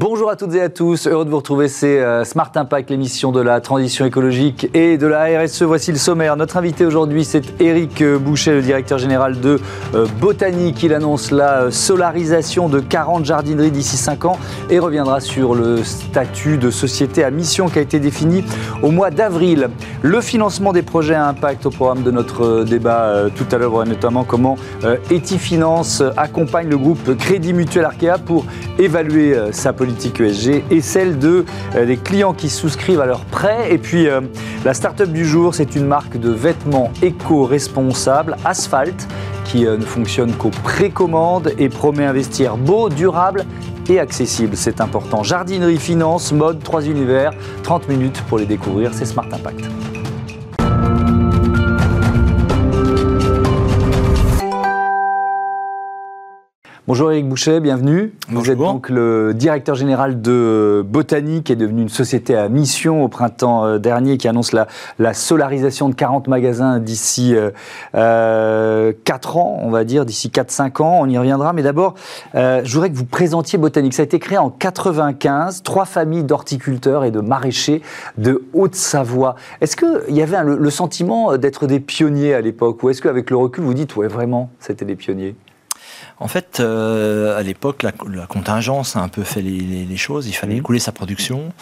Bonjour à toutes et à tous, heureux de vous retrouver, c'est euh, Smart Impact, l'émission de la transition écologique et de la RSE. Voici le sommaire. Notre invité aujourd'hui, c'est Éric euh, Boucher, le directeur général de euh, Botanique. Il annonce la solarisation de 40 jardineries d'ici 5 ans et reviendra sur le statut de société à mission qui a été défini au mois d'avril. Le financement des projets à impact au programme de notre débat tout à l'heure, notamment comment Etifinance accompagne le groupe Crédit Mutuel Arkea pour évaluer sa politique Et celle de, euh, des clients qui souscrivent à leurs prêts. Et puis euh, la start-up du jour, c'est une marque de vêtements éco-responsables, Asphalt, qui euh, ne fonctionne qu'aux précommandes et promet investir beau, durable et accessible. C'est important. Jardinerie, finance, mode, trois univers. 30 minutes pour les découvrir. C'est Smart Impact. Bonjour Eric Boucher, bienvenue. Vous êtes donc le directeur général de Botanique, qui est devenu une société à mission au printemps euh, dernier, qui annonce la, la solarisation de 40 magasins d'ici euh, 4 euh, ans, on va dire, d'ici 4-5 ans. On y reviendra. Mais d'abord, euh, je voudrais que vous présentiez Botanique. Ça a été créé en 95, trois familles d'horticulteurs et de maraîchers de Haute-Savoie. Est-ce qu'il y avait le, le sentiment d'être des pionniers à l'époque? Ou est-ce qu'avec le recul, vous dites, ouais, vraiment, c'était des pionniers? En fait, euh, à l'époque, la, contingence a un peu fait les, choses. Il fallait écouler sa production.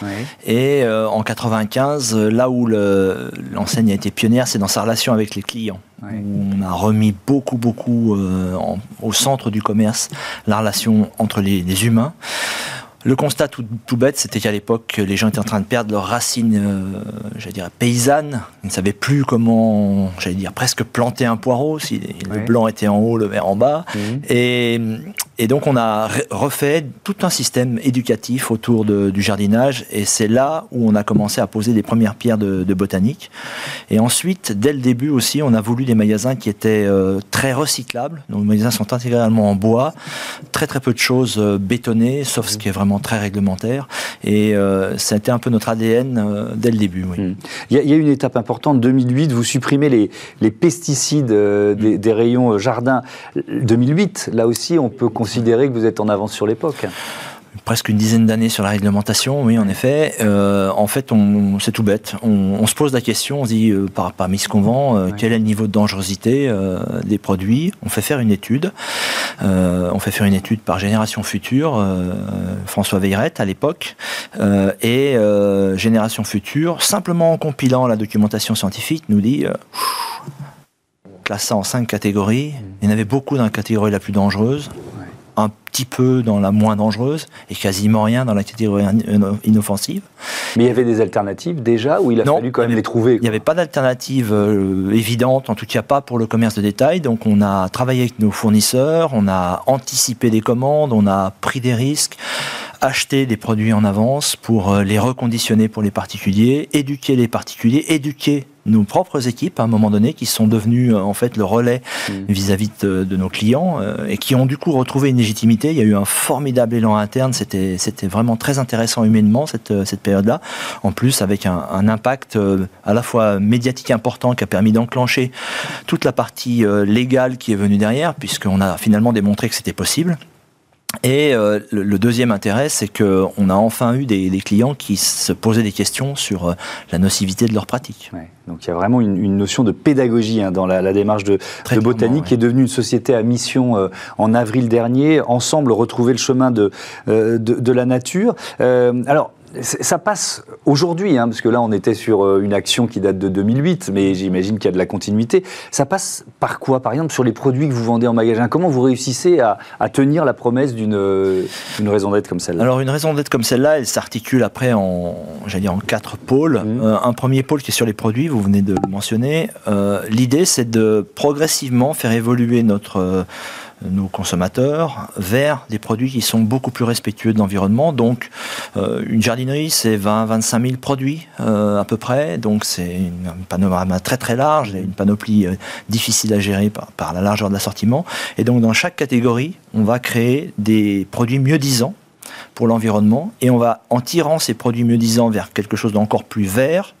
Et euh, en 95, là où l'enseigne a été pionnière, c'est dans sa relation avec les clients. on a remis beaucoup, beaucoup euh, au centre du commerce la relation entre les, les humains. Le constat tout, bête, c'était qu'à l'époque, les gens étaient en train de perdre leurs racines, euh, j'allais dire, paysannes. Ils ne savaient plus comment, j'allais dire, presque planter un poireau, si le blanc était en haut, le vert en bas. Mhm. Et, et, donc, on a refait tout un système éducatif autour du jardinage. Et c'est là où on a commencé à poser les premières pierres de, botanique. Et ensuite, dès le début aussi, on a voulu des magasins qui étaient euh, très recyclables. Nos magasins sont intégralement en bois, très très peu de choses euh, bétonnées, sauf ce qui est vraiment très réglementaire. Et euh, ça un peu notre ADN euh, dès le début. Hmm. Il, y a, une étape importante. 2008, vous supprimez les, les pesticides des, des, rayons jardin. 2008, là aussi, on peut que vous êtes en avance sur l'époque presque une dizaine d'années sur la réglementation, oui, en effet. Euh, en fait, on, c'est tout bête. On, se pose la question, on se dit, euh, par, parmi ce qu'on vend, euh, quel est le niveau de dangerosité des produits? On fait faire une étude. on fait faire une étude par Génération Future, François Veillerette à l'époque, et Génération Future, simplement en compilant la documentation scientifique, nous dit classe ça en cinq catégories. Il y en avait beaucoup dans la catégorie la plus dangereuse un petit peu dans la moins dangereuse et quasiment rien dans la catégorie inoffensive. Mais il y avait des alternatives déjà ou il a fallu quand même les trouver Il n'y avait pas d'alternative euh, évidente, en tout cas pas pour le commerce de détail. Donc on a travaillé avec nos fournisseurs, on a anticipé des commandes, on a pris des risques acheter des produits en avance pour euh, les reconditionner pour les particuliers, éduquer les particuliers, éduquer nos propres équipes à un moment donné qui sont devenues euh, en fait le relais mm. vis-à-vis de, nos clients euh, et qui ont du coup retrouvé une légitimité. Il y a eu un formidable élan interne. C'était c'était vraiment très intéressant humainement cette cette période-là. En plus avec un, un, impact à la fois médiatique important qui a permis d'enclencher toute la partie légale qui est venue derrière puisqu'on a finalement démontré que c'était possible. Et euh, le, deuxième intérêt, c'est qu'on a enfin eu des, clients qui se posaient des questions sur euh, la nocivité de leur pratique. Donc il y a vraiment une, notion de pédagogie hein, dans la, démarche de, Botanique, qui est devenue une société à mission euh, en avril dernier. Ensemble, retrouver le chemin de, de, de la nature. alors, ça passe aujourd'hui, hein, parce que là on était sur euh, une action qui date de 2008, mais j'imagine qu'il y a de la continuité. Ça passe par quoi Par exemple sur les produits que vous vendez en magasin, comment vous réussissez à, tenir la promesse d'une euh, raison d'être comme celle-là? Alors une raison d'être comme celle-là, elle s'articule après en, dire en quatre pôles. Mmh. Euh, un premier pôle qui est sur les produits, vous venez de le mentionner. L'idée c'est de progressivement faire évoluer notre nos consommateurs vers des produits qui sont beaucoup plus respectueux de l'environnement. Donc, euh, une jardinerie, c'est 20-25 000 produits euh, à peu près. Donc, c'est un panorama très très large, une panoplie euh, difficile à gérer par, par la largeur de l'assortiment. Et donc, dans chaque catégorie, on va créer des produits mieux disants pour l'environnement et on va, en tirant ces produits mieux disants vers quelque chose d'encore plus vert,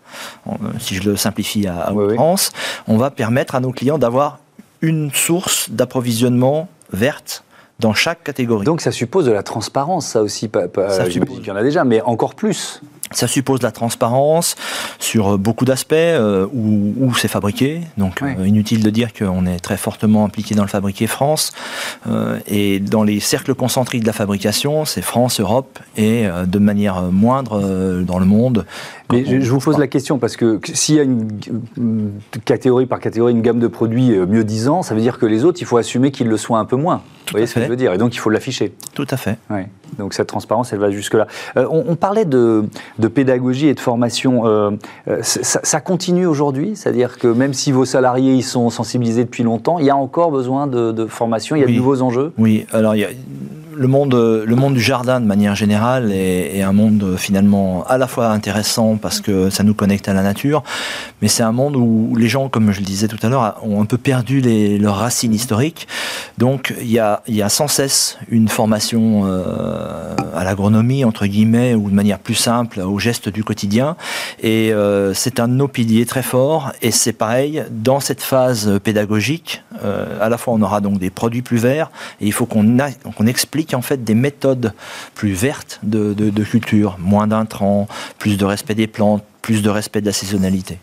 si je le simplifie à, France, on va permettre à nos clients d'avoir une source d'approvisionnement verte dans chaque catégorie. Donc ça suppose de la transparence, ça aussi. J'imagine qu'il y en a déjà, mais encore plus. Ça suppose de la transparence sur beaucoup d'aspects, euh, où, c'est fabriqué. Donc, euh, inutile de dire qu'on est très fortement impliqué dans le fabriqué France. Euh, et dans les cercles concentriques de la fabrication, c'est France, Europe et de manière moindre dans le monde. Mais je, vous pose la question parce que s'il y a une, catégorie par catégorie, une gamme de produits mieux disant, ça veut dire que les autres, il faut assumer qu'ils le soient un peu moins. Vous voyez ce que je veux dire Et donc, il faut l'afficher. Tout à fait. Donc, cette transparence, elle va jusque-là. On, on, parlait de, de, pédagogie et de formation. Euh, ça, ça, continue aujourd'hui? C'est-à-dire que même si vos salariés ils sont sensibilisés depuis longtemps, il y a encore besoin de, de formation Il y a de nouveaux enjeux? Oui. Alors, il y a le monde, le monde du jardin de manière générale est, un monde finalement à la fois intéressant parce que ça nous connecte à la nature, mais c'est un monde où les gens, comme je le disais tout à l'heure, ont un peu perdu les, leurs racines historiques. Donc il y a, il y a sans cesse une formation euh, à l'agronomie, entre guillemets, ou de manière plus simple, aux gestes du quotidien. Et euh, c'est un de nos piliers très fort. Et c'est pareil, dans cette phase pédagogique, euh, à la fois on aura donc des produits plus verts, et il faut qu'on explique en fait des méthodes plus vertes de, culture, moins d'intrants, plus de respect des plantes, plus de respect de la saisonnalité.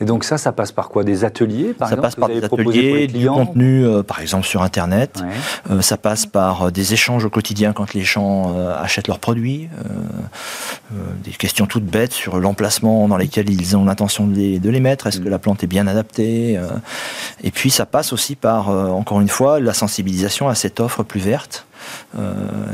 Et donc ça, ça passe par quoi? Des ateliers, par ça passe par des ateliers, du contenu, euh, par exemple sur Internet. Euh, ça passe par euh, des échanges au quotidien quand les gens achètent leurs produits. des questions toutes bêtes sur l'emplacement dans lesquels ils ont l'intention de les, de les mettre. Est-ce que la plante est bien adaptée? Et puis ça passe aussi par, encore une fois, la sensibilisation à cette offre plus verte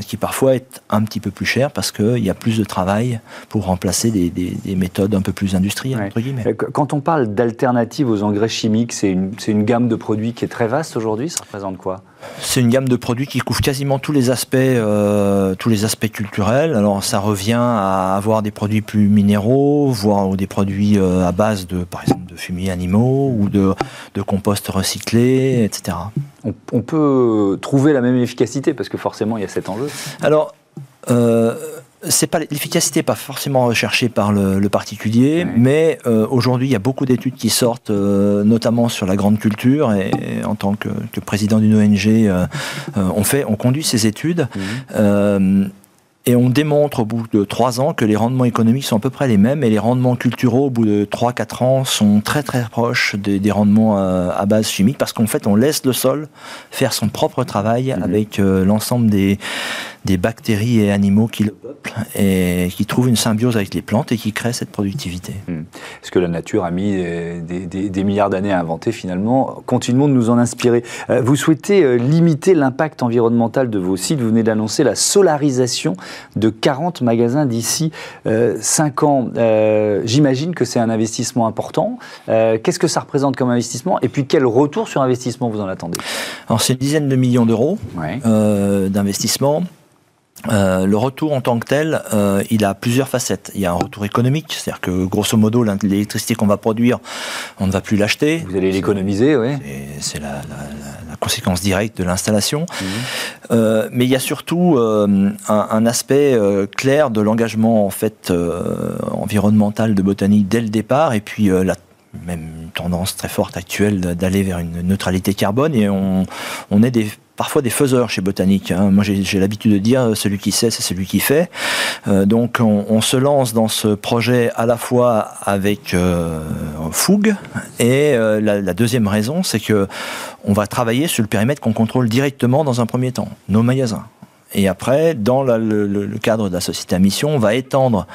qui parfois est un petit peu plus cher parce qu'il y a plus de travail pour remplacer des, méthodes un peu plus industrielles, entre guillemets. Euh, quand on parle d'alternatives aux engrais chimiques, c'est une, une gamme de produits qui est très vaste aujourd'hui. Ça représente quoi? C'est une gamme de produits qui couvre quasiment tous les aspects, euh, tous les aspects culturels. Alors ça revient à avoir des produits plus minéraux, voire des produits à base de, par exemple, de fumiers animaux ou de, de compost recyclé, etc on, peut trouver la même efficacité parce que forcément il y a cet enjeu Alors, euh, c'est pas l'efficacité pas forcément recherchée par le, particulier, mais euh, aujourd'hui il y a beaucoup d'études qui sortent, euh, notamment sur la grande culture. Et, en tant que, président d'une ONG, euh, on fait, on conduit ces études. Mmh. Et on démontre au bout de trois ans que les rendements économiques sont à peu près les mêmes et les rendements culturaux au bout de 3-4 ans sont très très proches des, rendements à, base chimique parce qu'en fait on laisse le sol faire son propre travail mmh. avec l'ensemble des, des bactéries et animaux qui le peuplent et qui trouvent une symbiose avec les plantes et qui créent cette productivité. Hmm. Ce que la nature a mis des, milliards d'années à inventer finalement, continuons de nous en inspirer. Euh, vous souhaitez euh, limiter l'impact environnemental de vos sites. Vous venez d'annoncer la solarisation de 40 magasins d'ici 5 euh, ans. J'imagine que c'est un investissement important. Qu'est-ce que ça représente comme investissement Et puis quel retour sur investissement vous en attendez? Alors c'est une dizaine de millions d'euros d'investissement. Euh, le retour en tant que tel, euh, il a plusieurs facettes. Il y a un retour économique, c'est-à-dire que grosso modo, l'électricité qu'on va produire, on ne va plus l'acheter. Vous allez l'économiser, oui. C'est la, conséquence directe de l'installation. Mhm. Euh, mais il y a surtout un, aspect clair de l'engagement en fait environnemental de botanique dès le départ, et puis la même tendance très forte actuelle d'aller vers une neutralité carbone et on, est parfois des faiseurs chez Botanique. Hein. Moi, j'ai l'habitude de dire euh, celui qui sait, c'est celui qui fait. Euh, donc, on, se lance dans ce projet à la fois avec euh, fougue et la, deuxième raison, c'est que on va travailler sur le périmètre qu'on contrôle directement dans un premier temps, nos magasins. Et après, dans le, cadre de la société à mission, on va étendre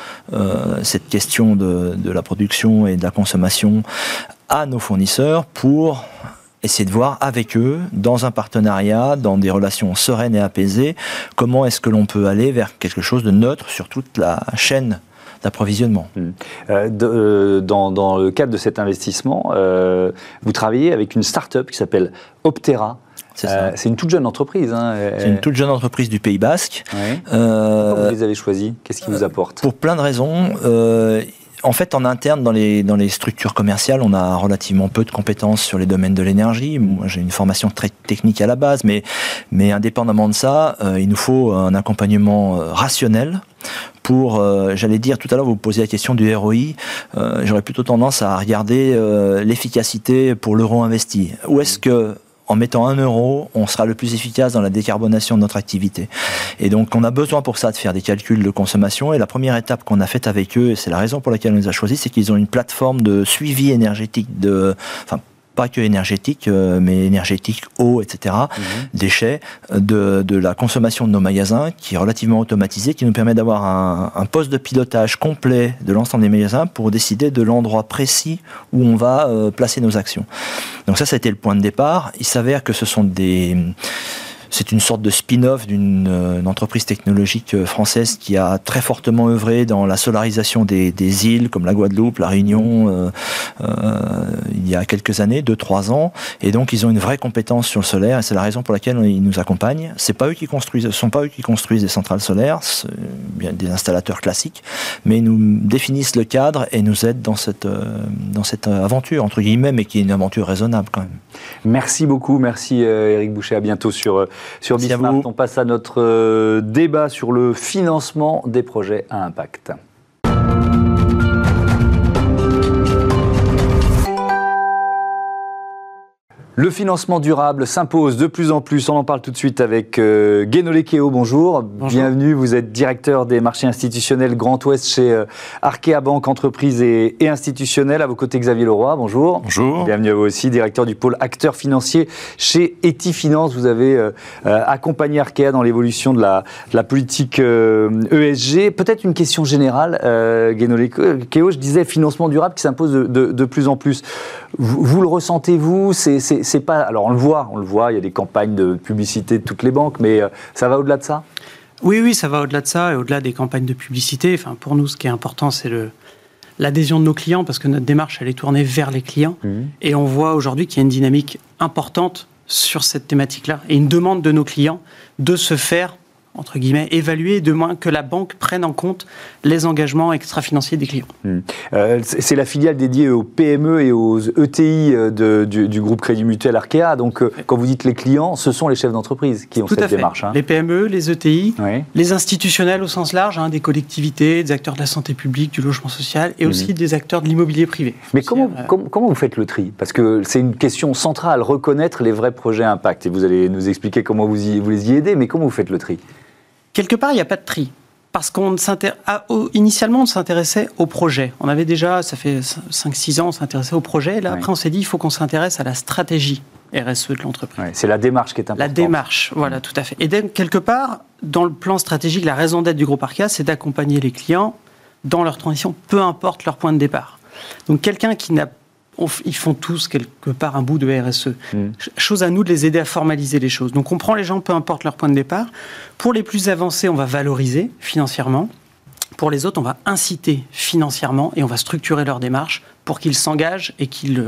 cette question de, la production et de la consommation à nos fournisseurs pour essayer de voir avec eux, dans un partenariat, dans des relations sereines et apaisées, comment est-ce que l'on peut aller vers quelque chose de neutre sur toute la chaîne d'approvisionnement. Mmh. Euh, euh, dans, le cadre de cet investissement, euh, vous travaillez avec une start-up qui s'appelle Optera. C'est une toute jeune entreprise. Hein, C'est une toute jeune entreprise du Pays Basque. Pourquoi vous les avez choisis Qu'est-ce qui vous apporte? Pour plein de raisons en fait, en interne, dans les, dans les structures commerciales, on a relativement peu de compétences sur les domaines de l'énergie. Moi, j'ai une formation très technique à la base, mais, mais indépendamment de ça, euh, il nous faut un accompagnement euh, rationnel pour, euh, j'allais dire tout à l'heure, vous posez la question du ROI, j'aurais plutôt tendance à regarder l'efficacité pour l'euro investi. Où est-ce que en mettant un euro, on sera le plus efficace dans la décarbonation de notre activité. Et donc, on a besoin pour ça de faire des calculs de consommation. Et la première étape qu'on a faite avec eux, et c'est la raison pour laquelle on les a choisis, c'est qu'ils ont une plateforme de suivi énergétique de, pas que énergétique, euh, mais énergétique, eau, etc., mhm. déchets, de, de, la consommation de nos magasins, qui est relativement automatisé, qui nous permet d'avoir un, un, poste de pilotage complet de l'ensemble des magasins pour décider de l'endroit précis où on va euh, placer nos actions. Donc ça, ça a été le point de départ. Il s'avère que ce sont des c'est une sorte de spin-off d'une euh, entreprise technologique euh, française qui a très fortement œuvré dans la solarisation des, des îles comme la Guadeloupe, la Réunion, euh, euh, il y a quelques années, deux trois ans, et donc ils ont une vraie compétence sur le solaire, et c'est la raison pour laquelle ils nous accompagnent. C'est pas eux qui construisent, ce sont pas eux qui construisent des centrales solaires, bien des installateurs classiques, mais ils nous définissent le cadre et nous aident dans cette dans cette aventure entre guillemets, mais qui est une aventure raisonnable quand même. Merci beaucoup, merci Eric Boucher, à bientôt sur sur Bismart. On passe à notre euh, débat sur le financement des projets à impact. Le financement durable s'impose de plus en plus. On en parle tout de suite avec euh, Lekeo. Bonjour. Bienvenue. Vous êtes directeur des marchés institutionnels Grand Ouest chez euh, Arkea Banque Entreprise et, et Institutionnelle. À vos côtés, Xavier Leroy. Bonjour. Bonjour. Bienvenue à vous aussi, directeur du pôle acteurs financiers chez Eti Finance. Vous avez euh, euh, accompagné Arkea dans l'évolution de la, de la politique ESG. Euh, e Peut-être une question générale, euh, Lekeo. Je disais financement durable qui s'impose de, de, de, plus en plus. Vous, vous le ressentez-vous C'est c'est pas. Alors on le voit, on le voit. Il y a des campagnes de publicité de toutes les banques, mais euh, ça va au-delà de ça? Oui, oui, ça va au-delà de ça et au-delà des campagnes de publicité. Enfin, pour nous, ce qui est important, c'est le l'adhésion de nos clients parce que notre démarche, elle est tournée vers les clients. Mmh. Et on voit aujourd'hui qu'il y a une dynamique importante sur cette thématique-là et une demande de nos clients de se faire entre guillemets, évaluer, de moins que la banque prenne en compte les engagements extra-financiers des clients. Mmh. Euh, c'est la filiale dédiée aux PME et aux ETI euh, de, du, du, groupe Crédit Mutuel Arkea. Donc, euh, quand vous dites les clients, ce sont les chefs d'entreprise qui ont Tout cette démarche. Hein. Les PME, les ETI, oui. les institutionnels au sens large, hein, des collectivités, des acteurs de la santé publique, du logement social et mmh. aussi des acteurs de l'immobilier privé. Mais comment, euh... comment, comment, vous faites le tri? Parce que c'est une question centrale, reconnaître les vrais projets impact. Et vous allez nous expliquer comment vous, y, vous les y aidez, mais comment vous faites le tri? Quelque part, il n'y a pas de tri. Parce qu'on ah, initialement, on s'intéressait au projet. On avait déjà, ça fait 5-6 ans, on s'intéressait au projet. Là, oui. après, on s'est dit, il faut qu'on s'intéresse à la stratégie RSE de l'entreprise. C'est la démarche qui est importante. La démarche, voilà, tout à fait. Et donc, quelque part, dans le plan stratégique, la raison d'être du groupe Arca, c'est d'accompagner les clients dans leur transition, peu importe leur point de départ. Donc, quelqu'un qui n'a on, ils font tous quelque part un bout de RSE. Mmh. Chose à nous de les aider à formaliser les choses. Donc on prend les gens, peu importe leur point de départ. Pour les plus avancés, on va valoriser financièrement. Pour les autres, on va inciter financièrement et on va structurer leur démarche pour qu'ils s'engagent et qu'ils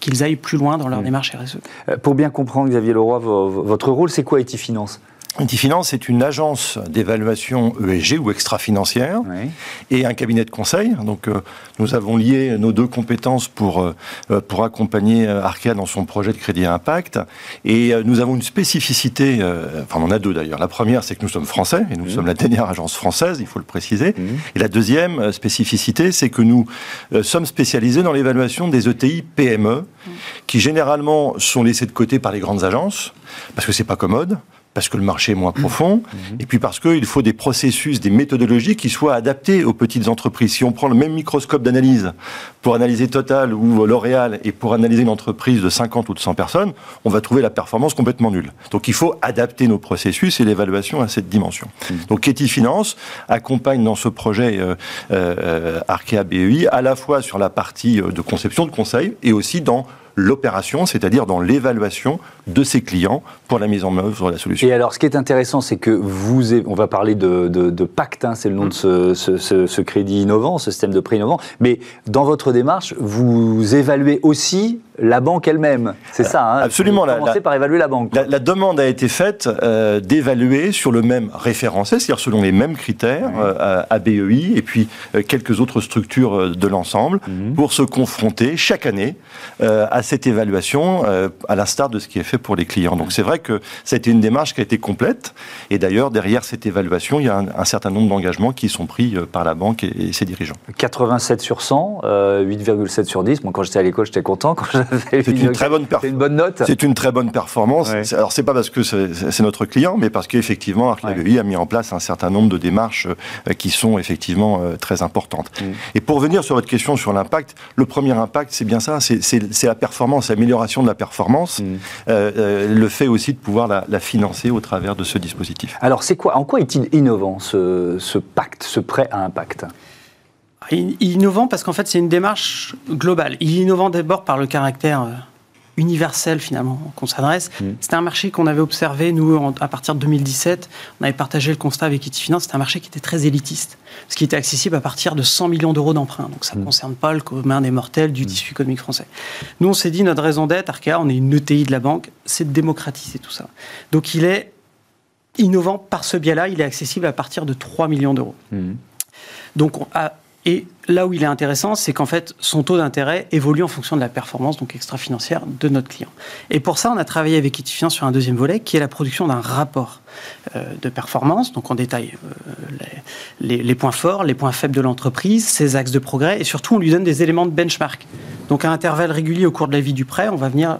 qu aillent plus loin dans leur mmh. démarche RSE. Euh, pour bien comprendre, Xavier Leroy, votre rôle, c'est quoi Etifinance? Etifinance est une agence d'évaluation ESG ou extra-financière oui. et un cabinet de conseil. Donc, euh, nous avons lié nos deux compétences pour, euh, pour accompagner Arkea dans son projet de crédit à impact. Et euh, nous avons une spécificité, euh, enfin, on en a deux d'ailleurs. La première, c'est que nous sommes français et nous mmh. sommes la dernière agence française, il faut le préciser. Mmh. Et la deuxième euh, spécificité, c'est que nous euh, sommes spécialisés dans l'évaluation des ETI PME, mmh. qui généralement sont laissés de côté par les grandes agences, parce que c'est pas commode parce que le marché est moins profond, mmh. et puis parce qu'il faut des processus, des méthodologies qui soient adaptées aux petites entreprises. Si on prend le même microscope d'analyse pour analyser Total ou L'Oréal et pour analyser une entreprise de 50 ou de 100 personnes, on va trouver la performance complètement nulle. Donc il faut adapter nos processus et l'évaluation à cette dimension. Mmh. Donc Ketty Finance accompagne dans ce projet euh, euh, Arkea BEI à la fois sur la partie euh, de conception de conseil et aussi dans l'opération, c'est-à-dire dans l'évaluation de ses clients pour la mise en œuvre de la solution. Et alors, ce qui est intéressant, c'est que vous, on va parler de, de, de Pacte, hein, c'est le nom mmh. de ce, ce, ce, ce, crédit innovant, ce système de prêt innovant, mais dans votre démarche, vous évaluez aussi la banque elle-même. C'est ça, hein Absolument. Vous commencez par évaluer la banque. La, la, demande a été faite euh, d'évaluer sur le même référentiel, c'est-à-dire selon les mêmes critères, oui. euh, à BEI et puis euh, quelques autres structures euh, de l'ensemble, mmh. pour se confronter chaque année à cette évaluation euh, à l'instar de ce qui est fait pour les clients. Donc c'est vrai que été une démarche qui a été complète. Et d'ailleurs, derrière cette évaluation, il y a un, certain nombre d'engagements qui sont pris euh, par la banque et, ses dirigeants. 87 sur 100, 8,7 sur 10. Moi, quand j'étais à l'école, j'étais content. C'est une très bonne une bonne note. C'est une très bonne performance. Alors c'est pas parce que c'est notre client, mais parce qu'effectivement, Arc a mis en place un certain nombre de démarches qui sont effectivement très importantes. Mm. Et pour revenir sur votre question sur l'impact, le premier impact, c'est bien ça, c'est la performance, l'amélioration de la performance, mm. euh, euh, le fait aussi de pouvoir la, financer au travers de ce dispositif. Alors, c'est quoi En quoi est-il innovant ce, pacte, ce prêt à impact Innovant parce qu'en fait, c'est une démarche globale. Il est innovant d'abord par le caractère euh, universel finalement qu'on s'adresse. Mm. C'était un marché qu'on avait observé, nous, à partir de 2017. On avait partagé le constat avec Itifinance. C'était un marché qui était très élitiste, ce qui était accessible à partir de 100 millions d'euros d'emprunt. Donc ça ne mm. concerne pas le commun des mortels du mm. tissu économique français. Nous, on s'est dit, notre raison d'être, Arkea, on est une ETI de la banque, c'est de démocratiser tout ça. Donc il est innovant par ce biais-là, il est accessible à partir de 3 millions d'euros. Donc on a et là où il est intéressant, c'est qu'en fait, son taux d'intérêt évolue en fonction de la performance, donc extra-financière, de notre client. Et pour ça, on a travaillé avec Itifiant sur un deuxième volet, qui est la production d'un rapport euh, de performance. Donc, on détaille euh, les, points forts, les points faibles de l'entreprise, ses axes de progrès, et surtout, on lui donne des éléments de benchmark. Donc à intervalles réguliers au cours de la vie du prêt, on va venir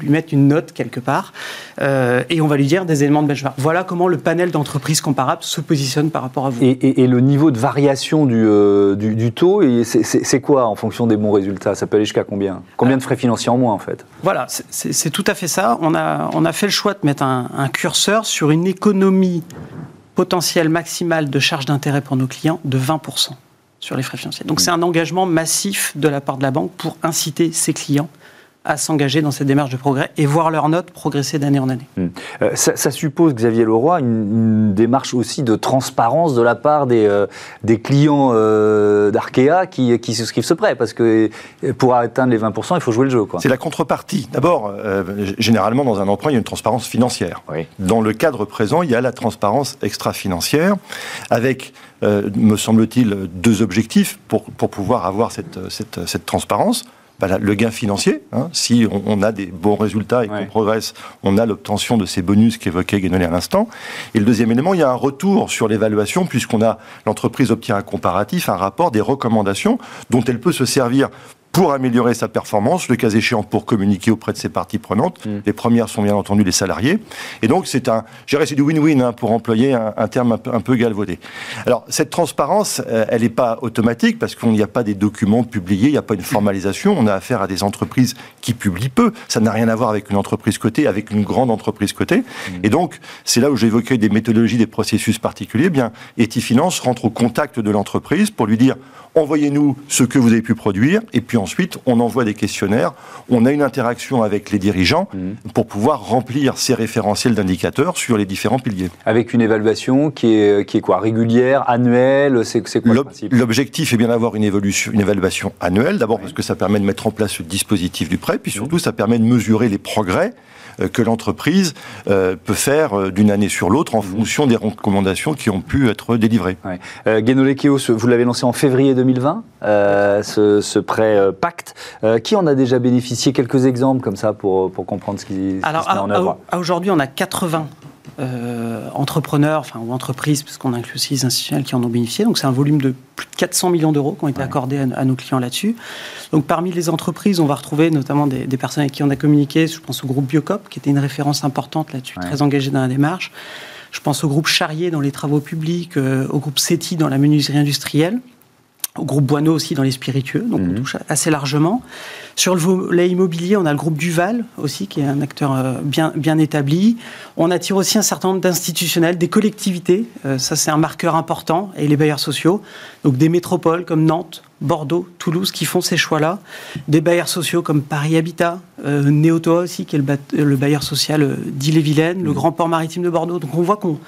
lui mettre une note quelque part euh, et on va lui dire des éléments de benchmark. Voilà comment le panel d'entreprises comparables se positionne par rapport à vous. Et, le niveau de variation du, euh, du, taux, c'est quoi en fonction des bons résultats? Ça peut aller jusqu'à combien? Combien de frais financiers en moins en fait? Voilà, c'est tout à fait ça. On a, on a fait le choix de mettre un, un curseur sur une économie potentielle maximale de charges d'intérêt pour nos clients de 20% sur les frais financiers. Donc c'est un engagement massif de la part de la banque pour inciter ses clients à s'engager dans cette démarche de progrès et voir leurs notes progresser d'année en année. Hmm. Euh, ça, suppose, Xavier Leroy, une, démarche aussi de transparence de la part des, euh, des clients euh, d'Arkea qui, qui souscrivent ce prêt, parce que pour atteindre les 20%, il faut jouer le jeu. C'est la contrepartie. D'abord, généralement, dans un emprunt, il y a une transparence financière. Dans le cadre présent, il y a la transparence extra-financière, avec euh, me semble-t-il, deux objectifs pour, pour pouvoir avoir cette, cette, cette transparence. Bah, le gain financier, hein. si on, a des bons résultats et qu'on progresse, on a l'obtention de ces bonus qu'évoquait Guénolé à l'instant. Et le deuxième élément, il y a un retour sur l'évaluation, puisqu'on a l'entreprise obtient un comparatif, un rapport, des recommandations dont elle peut se servir pour améliorer sa performance, le cas échéant pour communiquer auprès de ses parties prenantes. Mm. Les premières sont bien entendu les salariés. Et donc c'est un, c'est du win-win hein, pour employer un, terme un peu, galvaudé. Alors cette transparence, euh, elle n'est pas automatique parce qu'il n'y a pas des documents publiés, il n'y a pas une formalisation. On a affaire à des entreprises qui publient peu. Ça n'a rien à voir avec une entreprise cotée, avec une grande entreprise cotée. Mm. Et donc c'est là où j'évoquais des méthodologies, des processus particuliers. Eh bien, Etifinance rentre au contact de l'entreprise pour lui dire envoyez-nous ce que vous avez pu produire, et puis ensuite, on envoie des questionnaires, on a une interaction avec les dirigeants mmh. pour pouvoir remplir ces référentiels d'indicateurs sur les différents piliers. Avec une évaluation qui est, qui est quoi? Régulière, annuelle? C'est quoi le principe? L'objectif est bien d'avoir une, une évaluation annuelle, d'abord parce que ça permet de mettre en place ce dispositif du prêt, puis surtout, mmh. ça permet de mesurer les progrès que l'entreprise euh, peut faire euh, d'une année sur l'autre en mmh. fonction des recommandations qui ont pu être délivrées. Ouais. vous l'avez lancé en février 2020, ce, prêt pacte. qui en a déjà bénéficié? Quelques exemples comme ça pour, pour comprendre ce qui, Alors, se met en œuvre. Aujourd'hui, on a 80 euh, entrepreneurs, enfin, ou entreprises, puisqu'on inclut aussi les institutionnels qui en ont bénéficié. Donc c'est un volume de plus de 400 millions d'euros qui ont été accordés à, nos clients là-dessus. Donc parmi les entreprises, on va retrouver notamment des, personnes avec qui on a communiqué. Je pense au groupe Biocop, qui était une référence importante là-dessus, très engagé dans la démarche. Je pense au groupe Charrier dans les travaux publics, euh, au groupe CETI dans la menuiserie industrielle au groupe Boineau aussi dans les spiritueux, donc on mhm. touche assez largement. Sur le volet immobilier, on a le groupe Duval aussi, qui est un acteur euh, bien, bien établi. On attire aussi un certain nombre d'institutionnels, des collectivités, euh, ça c'est un marqueur important, et les bailleurs sociaux, donc des métropoles comme Nantes, Bordeaux, Toulouse, qui font ces choix-là. Des bailleurs sociaux comme Paris Habitat, euh, Néotoa aussi, qui est le, bailleur social d'Ille-et-Vilaine, le mhm. Grand Port Maritime de Bordeaux. Donc on voit qu'on...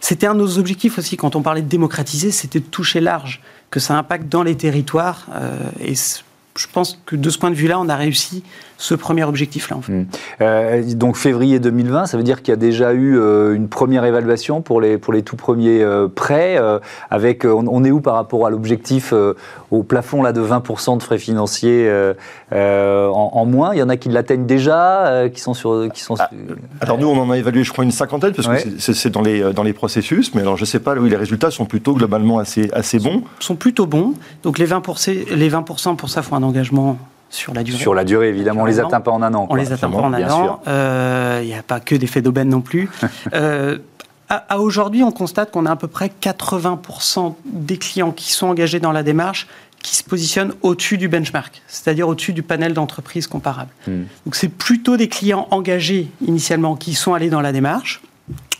C'était un de nos objectifs aussi quand on parlait de démocratiser, c'était de toucher large que ça impacte dans les territoires. Euh, et je pense que de ce point de vue-là, on a réussi ce premier objectif-là. Hmm. Euh, donc février 2020, ça veut dire qu'il y a déjà eu euh, une première évaluation pour les, pour les tout premiers euh, prêts. avec, on, est où par rapport à l'objectif au plafond là, de 20% de frais financiers en, moins? Il y en a qui l'atteignent déjà, qui sont sur... Qui sont ah, alors nous, on en a évalué, je crois, une cinquantaine, parce que c'est dans les, dans les processus. Mais alors, je ne sais pas, oui, les résultats sont plutôt globalement assez, assez bons. Sont, sont plutôt bons. Donc les 20%, les 20 pour ça, il faut un engagement sur la durée. Sur la durée, évidemment, on ne les atteint pas en un an. On ne les atteint pas en un an. Euh, il n'y a pas que d'effet d'aubaine non plus. euh, à, aujourd'hui, on constate qu'on a à peu près 80% des clients qui sont engagés dans la démarche qui se positionnent au-dessus du benchmark, c'est-à-dire au-dessus du panel d'entreprises comparables. Hmm. Donc c'est plutôt des clients engagés initialement qui sont allés dans la démarche.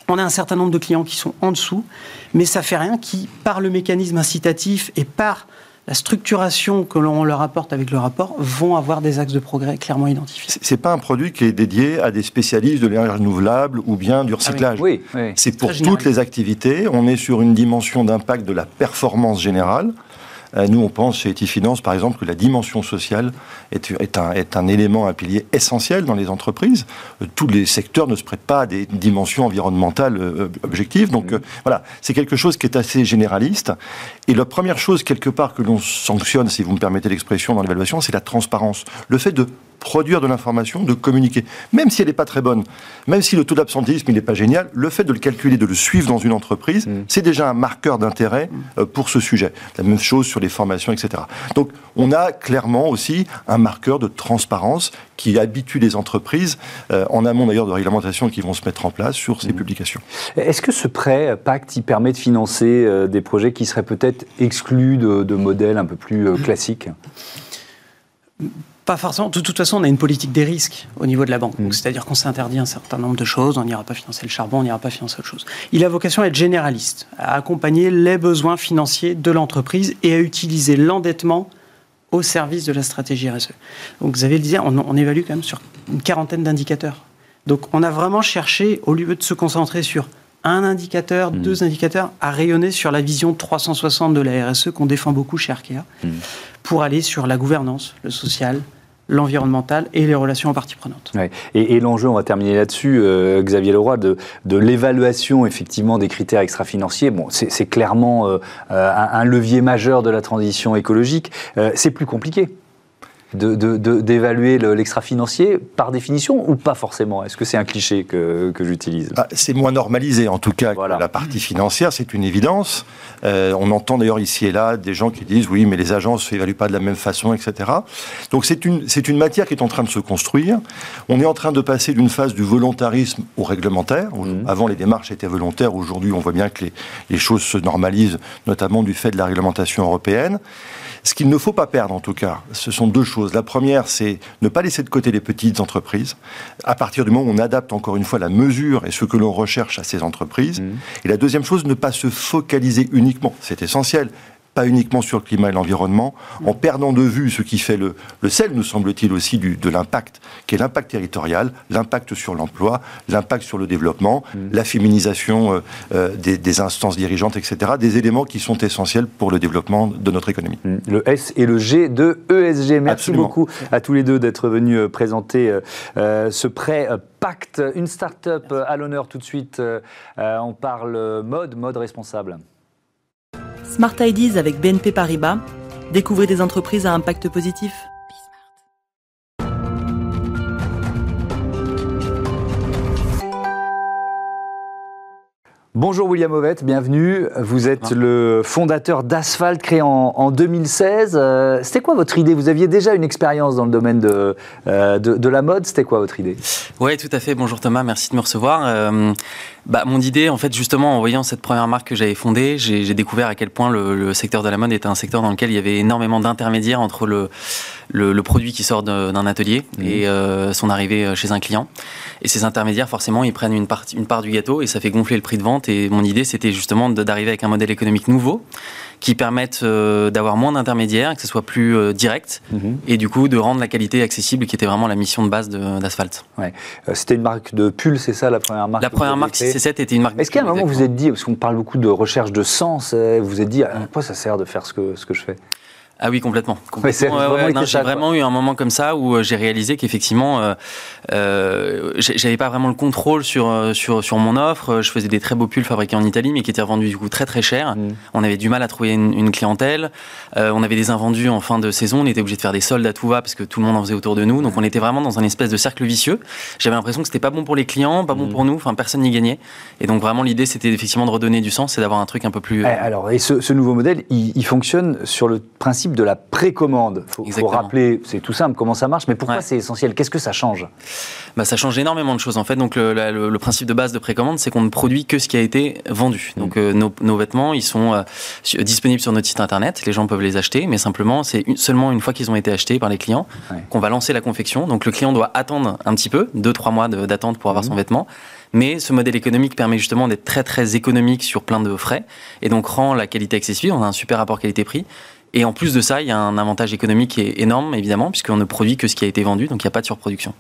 On a un certain nombre de clients qui sont en dessous, mais ça fait rien qui, par le mécanisme incitatif et par la structuration que l'on leur apporte avec le rapport vont avoir des axes de progrès clairement identifiés. C'est pas un produit qui est dédié à des spécialistes de l'énergie renouvelable ou bien du recyclage. Ah C'est pour toutes les activités. On est sur une dimension d'impact de la performance générale. Euh, nous, on pense chez Etifinance, par exemple, que la dimension sociale est, un, est un élément, un pilier essentiel dans les entreprises. Euh, tous les secteurs ne se prêtent pas à des dimensions environnementales euh, objectives. Donc mmh. voilà, c'est quelque chose qui est assez généraliste. Et la première chose, quelque part, que l'on sanctionne, si vous me permettez l'expression, dans l'évaluation, c'est la transparence. Le fait de produire de l'information, de communiquer. Même si elle n'est pas très bonne, même si le taux d'absentéisme n'est pas génial, le fait de le calculer, de le suivre dans une entreprise, mmh. c'est déjà un marqueur d'intérêt pour ce sujet. La même chose sur les formations, etc. Donc on a clairement aussi un marqueur de transparence qui habitue les entreprises, euh, en amont d'ailleurs de réglementations qui vont se mettre en place sur ces mmh. publications. Est-ce que ce prêt Pacte, il permet de financer euh, des projets qui seraient peut-être exclus de, modèles un peu plus euh, classiques? Pas forcément. De toute façon, on a une politique des risques au niveau de la banque. Mmh. C'est-à-dire qu'on s'interdit un certain nombre de choses. On n'ira pas financer le charbon, on n'ira pas financer autre chose. Il a vocation à être généraliste, à accompagner les besoins financiers de l'entreprise et à utiliser l'endettement au service de la stratégie RSE. Donc vous avez le dire, on, évalue quand même sur une quarantaine d'indicateurs. Donc on a vraiment cherché, au lieu de se concentrer sur un indicateur, mmh. deux indicateurs, à rayonner sur la vision 360 de la RSE qu'on défend beaucoup chez Arkea, mmh. pour aller sur la gouvernance, le social, l'environnemental et les relations en partie prenantes. Et, l'enjeu, on va terminer là-dessus, euh, Xavier Leroy, de, l'évaluation effectivement des critères extra-financiers. Bon, c'est clairement euh, un, levier majeur de la transition écologique. Euh, c'est plus compliqué d'évaluer de, l'extra-financier par définition ou pas forcément? Est-ce que c'est un cliché que, que j'utilise? Ah, C'est moins normalisé en tout cas voilà. la partie financière, c'est une évidence. Euh, on entend d'ailleurs ici et là des gens qui disent oui mais les agences ne s'évaluent pas de la même façon, etc. Donc c'est une, une matière qui est en train de se construire. On est en train de passer d'une phase du volontarisme au réglementaire. Mmh. Avant les démarches étaient volontaires, aujourd'hui on voit bien que les, les choses se normalisent, notamment du fait de la réglementation européenne. Ce qu'il ne faut pas perdre, en tout cas, ce sont deux choses. La première, c'est ne pas laisser de côté les petites entreprises. À partir du moment où on adapte encore une fois la mesure et ce que l'on recherche à ces entreprises. Mmh. Et la deuxième chose, ne pas se focaliser uniquement, c'est essentiel, pas uniquement sur le climat et l'environnement, en perdant de vue ce qui fait le, le sel, nous semble-t-il aussi, du, de l'impact, qui est l'impact territorial, l'impact sur l'emploi, l'impact sur le développement, mm. la féminisation euh, euh, des, instances dirigeantes, etc. Des éléments qui sont essentiels pour le développement de notre économie. Mm. Le S et le G de ESG. Merci beaucoup à tous les deux d'être venus euh, présenter ce prêt pacte. Une start-up à l'honneur tout de suite. on parle mode, mode responsable. Smart Ideas avec BNP Paribas. Découvrez des entreprises à impact positif. Bonjour William Ovette, bienvenue. Vous êtes le fondateur d'Asphalt créé en, 2016. Euh, c'était quoi votre idée? Vous aviez déjà une expérience dans le domaine de, euh, de, la mode. C'était quoi votre idée? Oui, tout à fait. Bonjour Thomas, merci de me recevoir. Euh, bah, Mon idée, en fait, justement, en voyant cette première marque que j'avais fondée, j'ai découvert à quel point le, secteur de la mode était un secteur dans lequel il y avait énormément d'intermédiaires entre le, le, produit qui sort d'un atelier mmh. et euh, son arrivée chez un client. Et ces intermédiaires, forcément, ils prennent une, part, une part du gâteau et ça fait gonfler le prix de vente. Et mon idée, c'était justement d'arriver avec un modèle économique nouveau qui permette euh, d'avoir moins d'intermédiaires, que ce soit plus euh, direct, mmh. et du coup de rendre la qualité accessible, qui était vraiment la mission de base d'Asphalt. Ouais. C'était une marque de pull, c'est ça la première marque La première marque C7 était une marque. Est-ce qu'à un moment vous vous êtes dit, parce qu'on parle beaucoup de recherche de sens, vous vous êtes dit à quoi ça sert de faire ce que, ce que je fais? Ah oui, complètement. j'ai vraiment eu un moment comme ça où euh, j'ai réalisé qu'effectivement, euh, euh, j'avais pas vraiment le contrôle sur, euh, sur, sur mon offre. Je faisais des très beaux pulls fabriqués en Italie, mais qui étaient revendus du coup très très cher. Mm. On avait du mal à trouver une, clientèle. on avait des invendus en fin de saison. On était obligé de faire des soldes à tout va parce que tout le monde en faisait autour de nous. Donc on était vraiment dans un espèce de cercle vicieux. J'avais l'impression que c'était pas bon pour les clients, pas bon mm. pour nous. Enfin, personne n'y gagnait. Et donc vraiment l'idée, c'était effectivement de redonner du sens et d'avoir un truc un peu plus. Eh, alors, et ce, ce nouveau modèle, il, il fonctionne sur le principe de la précommande. Il faut, rappeler, c'est tout simple comment ça marche, mais pourquoi c'est essentiel? Qu'est-ce que ça change? Bah, Ça change énormément de choses en fait. Donc le, principe de base de précommande, c'est qu'on ne produit que ce qui a été vendu. Mm. Donc euh, nos, vêtements, ils sont euh, disponibles sur notre site internet, les gens peuvent les acheter, mais simplement c'est seulement une fois qu'ils ont été achetés par les clients qu'on va lancer la confection. Donc le client doit attendre un petit peu, 2-3 mois d'attente pour avoir mm. son vêtement. Mais ce modèle économique permet justement d'être très très économique sur plein de frais et donc rend la qualité accessible. On a un super rapport qualité-prix et en plus de ça, il y a un avantage économique énorme, évidemment, puisqu'on ne produit que ce qui a été vendu, donc il n'y a pas de surproduction.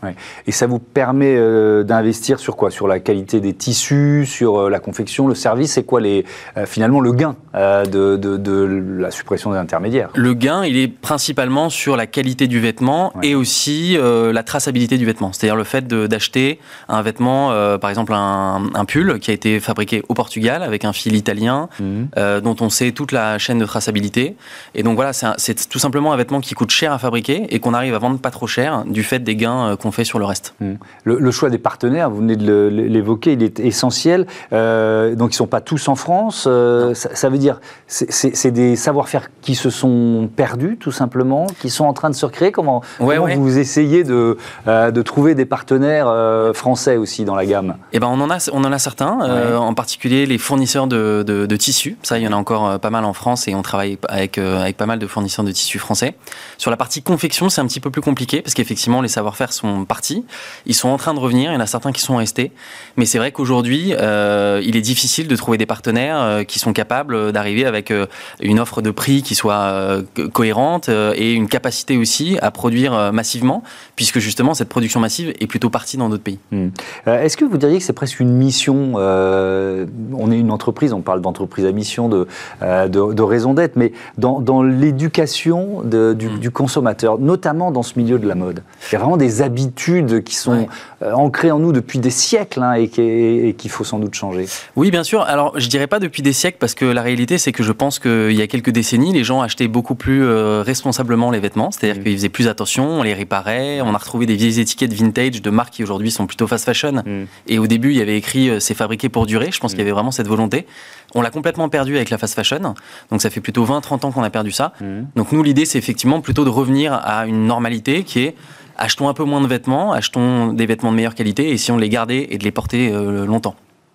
Et ça vous permet euh, d'investir sur quoi? Sur la qualité des tissus, sur euh, la confection, le service? C'est quoi les, euh, finalement le gain de, de, la suppression des intermédiaires? Le gain, il est principalement sur la qualité du vêtement et aussi la traçabilité du vêtement. C'est-à-dire le fait d'acheter un vêtement, par exemple un, un, pull qui a été fabriqué au Portugal avec un fil italien, mmh. dont on sait toute la chaîne de traçabilité. Et donc voilà, c'est tout simplement un vêtement qui coûte cher à fabriquer et qu'on arrive à vendre pas trop cher du fait des gains euh, qu'on fait sur le reste. Mmh. Le, choix des partenaires, vous venez de l'évoquer, il est essentiel. Euh, donc ils ne sont pas tous en France. Euh, ça, veut dire c'est des savoir-faire qui se sont perdus tout simplement, qui sont en train de se recréer. Comment, vous essayez de, de trouver des partenaires français aussi dans la gamme? Eh ben on en a, on en a certains, en particulier les fournisseurs de, de, tissus. Ça, il y en a encore pas mal en France et on travaille avec avec pas mal de fournisseurs de tissus français. Sur la partie confection, c'est un petit peu plus compliqué parce qu'effectivement, les savoir-faire sont partis. Ils sont en train de revenir. Il y en a certains qui sont restés. Mais c'est vrai qu'aujourd'hui, euh, il est difficile de trouver des partenaires euh, qui sont capables d'arriver avec euh, une offre de prix qui soit cohérente et une capacité aussi à produire massivement, puisque justement, cette production massive est plutôt partie dans d'autres pays. Hmm. Est-ce que vous diriez que c'est presque une mission On est une entreprise, on parle d'entreprise à mission, de, de, raison d'être, mais dans l'éducation mm. du, consommateur, notamment dans ce milieu de la mode. Il y a vraiment des habitudes qui sont euh, ancrées en nous depuis des siècles hein, et qu'il faut sans doute changer. Oui, bien sûr. Alors, je dirais pas depuis des siècles parce que la réalité, c'est que je pense qu'il y a quelques décennies, les gens achetaient beaucoup plus euh, responsablement les vêtements, c'est-à-dire mm. qu'ils faisaient plus attention, on les réparait, on a retrouvé des vieilles étiquettes vintage de marques qui aujourd'hui sont plutôt fast fashion. Mm. Et au début, il y avait écrit euh, c'est fabriqué pour durer. Je pense qu'il y avait vraiment cette volonté. On l'a complètement perdu avec la fast fashion. Donc ça fait plutôt 20-30 ans qu'on a perdu ça. Mhm. Donc nous, l'idée, c'est effectivement plutôt de revenir à une normalité qui est achetons un peu moins de vêtements, achetons des vêtements de meilleure qualité, et si on les gardait et de les porter euh, longtemps.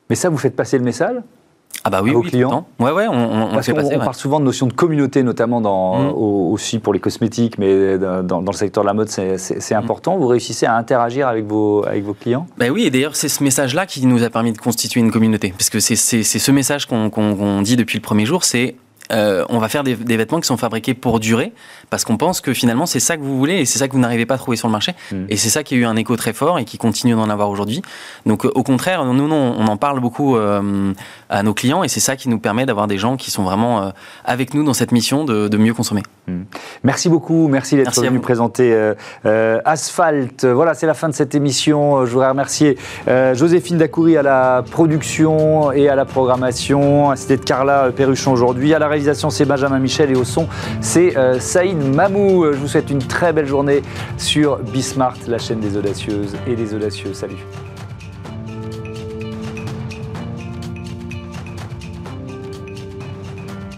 Mais ça, vous faites passer le message ah bah oui, oui, clients. Ouais, ouais, on, on, fait passer, on parle souvent de notion de communauté, notamment dans, mhm. aussi pour les cosmétiques, mais dans, le secteur de la mode, c'est important. Vous réussissez à interagir avec vos, avec vos clients? Bah Oui, et d'ailleurs, c'est ce message-là qui nous a permis de constituer une communauté. Parce que c'est ce message qu'on dit depuis le premier jour, c'est euh, on va faire des, vêtements qui sont fabriqués pour durer, parce qu'on pense que finalement c'est ça que vous voulez et c'est ça que vous n'arrivez pas à trouver sur le marché. Mm. Et c'est ça qui a eu un écho très fort et qui continue d'en avoir aujourd'hui. Donc euh, au contraire, nous, on en parle beaucoup euh, à nos clients et c'est ça qui nous permet d'avoir des gens qui sont vraiment avec nous dans cette mission de, mieux consommer. Mm. Merci beaucoup, merci d'être venu présenter Asphalt. Voilà, c'est la fin de cette émission. Je voudrais remercier Joséphine Dacoury à la production et à la programmation, c'était de Carla Perruchon aujourd'hui, à la c'est Benjamin Michel et au son, c'est euh, Saïd Mamou. Je vous souhaite une très belle journée sur Bismart, la chaîne des audacieuses et des audacieux. Salut